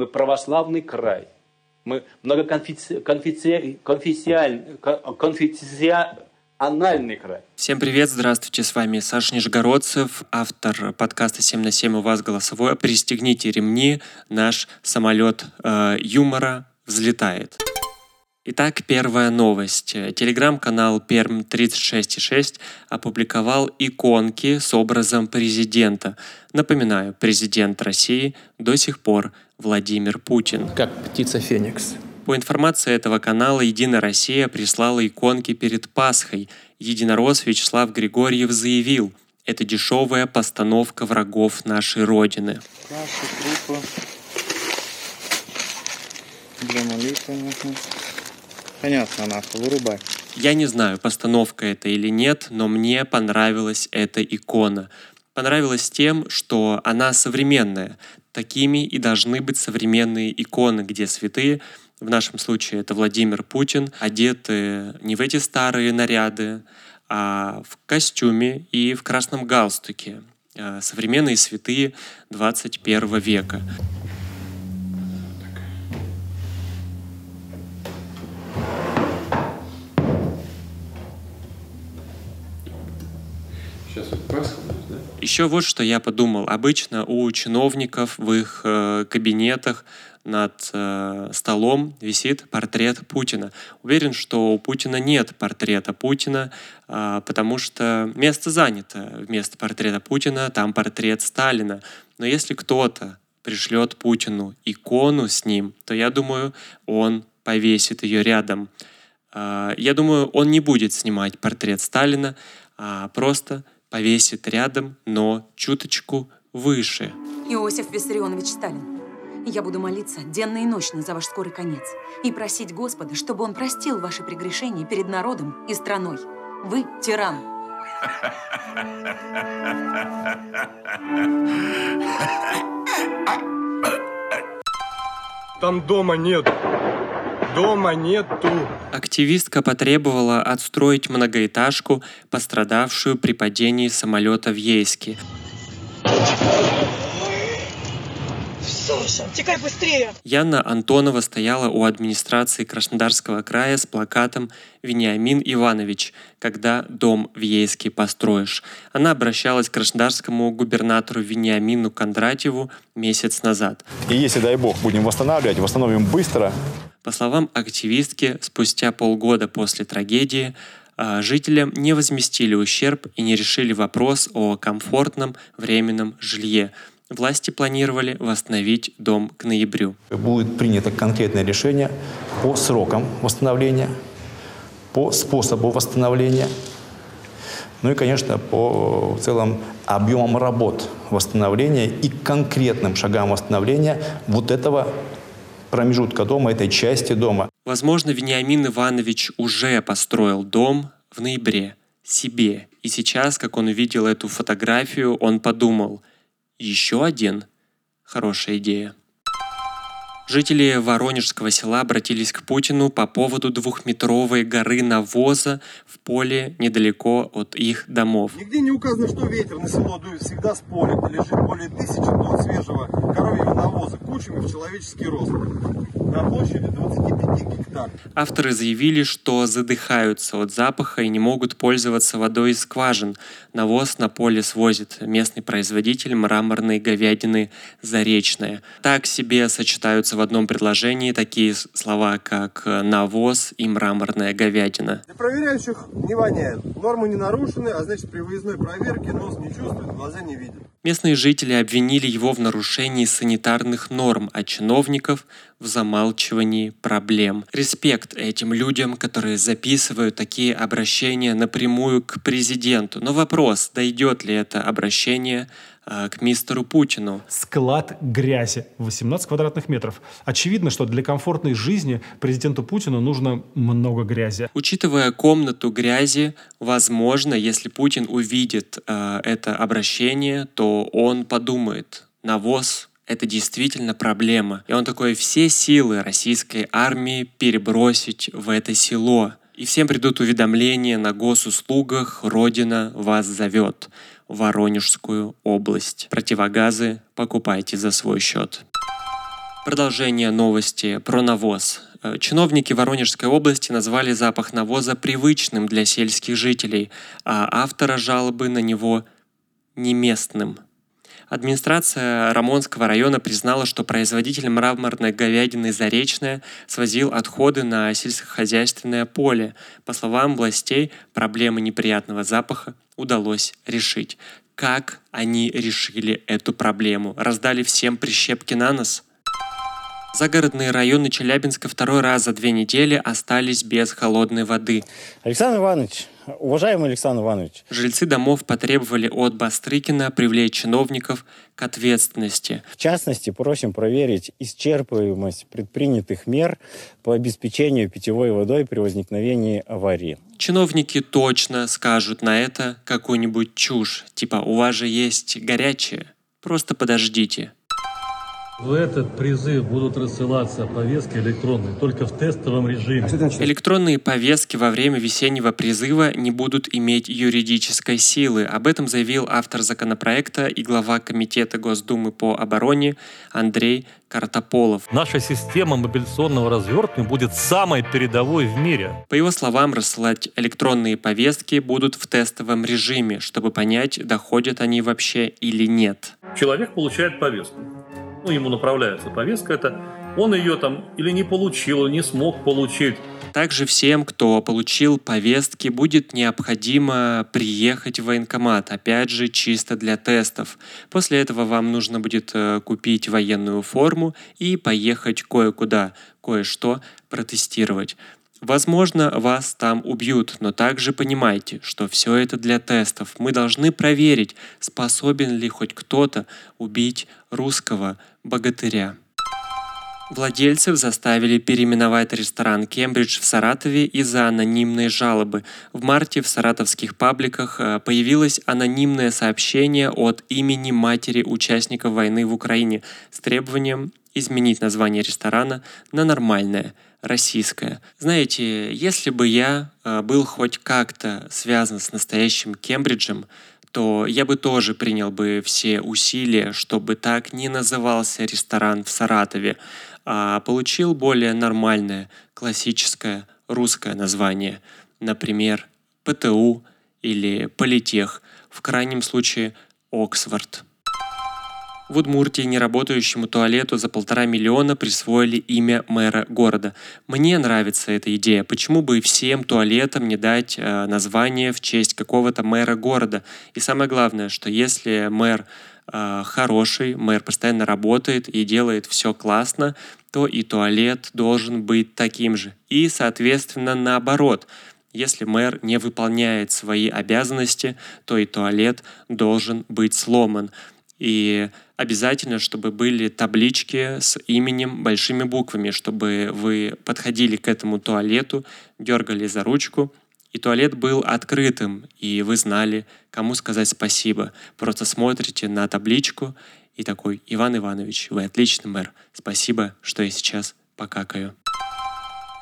Мы православный край. Мы многоконфессиональный край. Всем привет, здравствуйте, с вами Саша Нижегородцев, автор подкаста 7 на 7 у вас голосовое. Пристегните ремни, наш самолет э, юмора взлетает. Итак, первая новость. Телеграм-канал Перм 36.6 опубликовал иконки с образом президента. Напоминаю, президент России до сих пор Владимир Путин. Как птица Феникс. По информации этого канала «Единая Россия» прислала иконки перед Пасхой. Единорос Вячеслав Григорьев заявил, это дешевая постановка врагов нашей Родины. Наши трупы для молитвы. Понятно, нахуй, вырубай. Я не знаю, постановка это или нет, но мне понравилась эта икона. Понравилась тем, что она современная. Такими и должны быть современные иконы, где святые, в нашем случае это Владимир Путин, одеты не в эти старые наряды, а в костюме и в красном галстуке. Э, современные святые 21 века. Сейчас вот Пасха? Еще вот что я подумал. Обычно у чиновников в их э, кабинетах над э, столом висит портрет Путина. Уверен, что у Путина нет портрета Путина, э, потому что место занято. Вместо портрета Путина там портрет Сталина. Но если кто-то пришлет Путину икону с ним, то я думаю, он повесит ее рядом. Э, я думаю, он не будет снимать портрет Сталина, а просто повесит рядом, но чуточку выше. Иосиф Виссарионович Сталин, я буду молиться денно и ночно за ваш скорый конец и просить Господа, чтобы Он простил ваши прегрешения перед народом и страной. Вы тиран. Там дома нет. Дома нету. Активистка потребовала отстроить многоэтажку, пострадавшую при падении самолета в Ейске. Слушай, текай быстрее! Яна Антонова стояла у администрации Краснодарского края с плакатом «Вениамин Иванович, когда дом в Ейске построишь». Она обращалась к краснодарскому губернатору Вениамину Кондратьеву месяц назад. И если, дай бог, будем восстанавливать, восстановим быстро. По словам активистки, спустя полгода после трагедии а, жителям не возместили ущерб и не решили вопрос о комфортном временном жилье. Власти планировали восстановить дом к ноябрю. Будет принято конкретное решение по срокам восстановления, по способу восстановления, ну и, конечно, по в целом объемам работ восстановления и конкретным шагам восстановления вот этого промежутка дома, этой части дома. Возможно, Вениамин Иванович уже построил дом в ноябре себе. И сейчас, как он увидел эту фотографию, он подумал, еще один? Хорошая идея. Жители Воронежского села обратились к Путину по поводу двухметровой горы навоза в поле недалеко от их домов. Нигде не указано, что ветер на село дует всегда с поля, где лежит более тысячи тонн свежего коровьего кучами в человеческий рост на площади 25 гектар. Авторы заявили, что задыхаются от запаха и не могут пользоваться водой из скважин. Навоз на поле свозит местный производитель мраморной говядины «Заречная». Так себе сочетаются в одном предложении такие слова, как навоз и мраморная говядина. Для проверяющих не воняет. Нормы не нарушены, а значит при выездной проверке нос не чувствует, глаза не видят. Местные жители обвинили его в нарушении санитарных норм, а чиновников в замалчивании проблем. Респект этим людям, которые записывают такие обращения напрямую к президенту. Но вопрос, дойдет ли это обращение а, к мистеру Путину. Склад грязи 18 квадратных метров. Очевидно, что для комфортной жизни президенту Путину нужно много грязи. Учитывая комнату грязи, возможно, если Путин увидит э, это обращение, то он подумает, навоз это действительно проблема. И он такой, все силы российской армии перебросить в это село. И всем придут уведомления на госуслугах «Родина вас зовет» в Воронежскую область. Противогазы покупайте за свой счет. Продолжение новости про навоз. Э, чиновники Воронежской области назвали запах навоза привычным для сельских жителей, а автора жалобы на него неместным. Администрация Рамонского района признала, что производитель мраморной говядины «Заречная» свозил отходы на сельскохозяйственное поле. По словам властей, проблемы неприятного запаха удалось решить. Как они решили эту проблему? Раздали всем прищепки на нос? Загородные районы Челябинска второй раз за две недели остались без холодной воды. Александр Иванович, уважаемый Александр Иванович. Жильцы домов потребовали от Бастрыкина привлечь чиновников к ответственности. В частности, просим проверить исчерпываемость предпринятых мер по обеспечению питьевой водой при возникновении аварии. Чиновники точно скажут на это какую-нибудь чушь, типа «у вас же есть горячее». Просто подождите. В этот призыв будут рассылаться повестки электронные только в тестовом режиме. Электронные повестки во время весеннего призыва не будут иметь юридической силы. Об этом заявил автор законопроекта и глава Комитета Госдумы по обороне Андрей Картополов. Наша система мобилизационного развертывания будет самой передовой в мире. По его словам, рассылать электронные повестки будут в тестовом режиме, чтобы понять, доходят они вообще или нет. Человек получает повестку ну, ему направляется повестка это, он ее там или не получил, или не смог получить. Также всем, кто получил повестки, будет необходимо приехать в военкомат, опять же, чисто для тестов. После этого вам нужно будет э, купить военную форму и поехать кое-куда, кое-что протестировать. Возможно, вас там убьют, но также понимайте, что все это для тестов. Мы должны проверить, способен ли хоть кто-то убить русского богатыря. Владельцев заставили переименовать ресторан «Кембридж» в Саратове из-за анонимной жалобы. В марте в саратовских пабликах э, появилось анонимное сообщение от имени матери участников войны в Украине с требованием изменить название ресторана на нормальное – российская. Знаете, если бы я э, был хоть как-то связан с настоящим Кембриджем, то я бы тоже принял бы все усилия, чтобы так не назывался ресторан в Саратове, а получил более нормальное, классическое русское название, например, ПТУ или Политех, в крайнем случае Оксфорд. В Удмуртии неработающему туалету за полтора миллиона присвоили имя мэра города. Мне нравится эта идея. Почему бы всем туалетам не дать э, название в честь какого-то мэра города? И самое главное, что если мэр э, хороший, мэр постоянно работает и делает все классно, то и туалет должен быть таким же. И, соответственно, наоборот. Если мэр не выполняет свои обязанности, то и туалет должен быть сломан. И обязательно, чтобы были таблички с именем большими буквами, чтобы вы подходили к этому туалету, дергали за ручку, и туалет был открытым, и вы знали, кому сказать спасибо. Просто смотрите на табличку и такой, Иван Иванович, вы отличный мэр, спасибо, что я сейчас покакаю.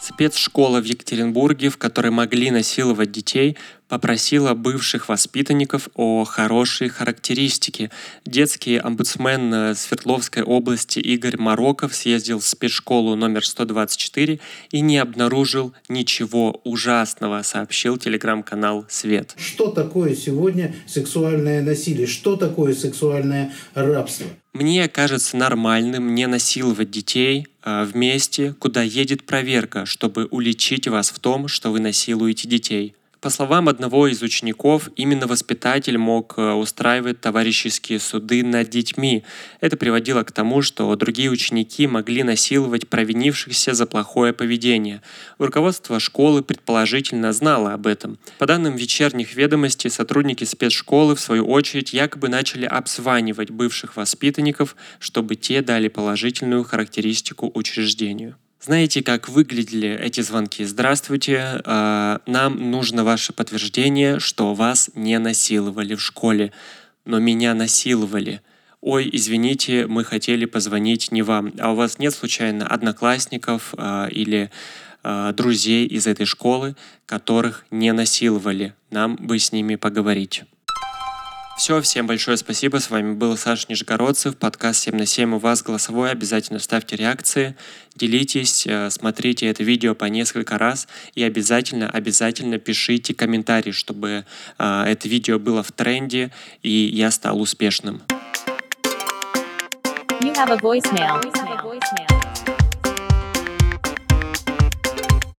Спецшкола в Екатеринбурге, в которой могли насиловать детей, попросила бывших воспитанников о хорошей характеристике. Детский омбудсмен э, Свердловской области Игорь Мароков съездил в спецшколу номер 124 и не обнаружил ничего ужасного, сообщил телеграм-канал «Свет». Что такое сегодня сексуальное насилие? Что такое сексуальное рабство? Мне кажется нормальным не насиловать детей э, в месте, куда едет проверка, чтобы уличить вас в том, что вы насилуете детей. По словам одного из учеников, именно воспитатель мог э, устраивать товарищеские суды над детьми. Это приводило к тому, что другие ученики могли насиловать провинившихся за плохое поведение. Руководство школы предположительно знало об этом. По данным вечерних ведомостей, сотрудники спецшколы, в свою очередь, якобы начали обзванивать бывших воспитанников, чтобы те дали положительную характеристику учреждению. Знаете, как выглядели эти звонки? Здравствуйте, э, нам нужно ваше подтверждение, что вас не насиловали в школе, но меня насиловали. Ой, извините, мы хотели позвонить не вам. А у вас нет случайно одноклассников э, или э, друзей из этой школы, которых не насиловали? Нам бы с ними поговорить. Все, всем большое спасибо. С вами был Саша Нижегородцев, подкаст 7 на 7 у вас голосовой. Обязательно ставьте реакции, делитесь, э, смотрите это видео по несколько раз и обязательно, обязательно пишите комментарии, чтобы э, это видео было в тренде и я стал успешным. You have a voicemail.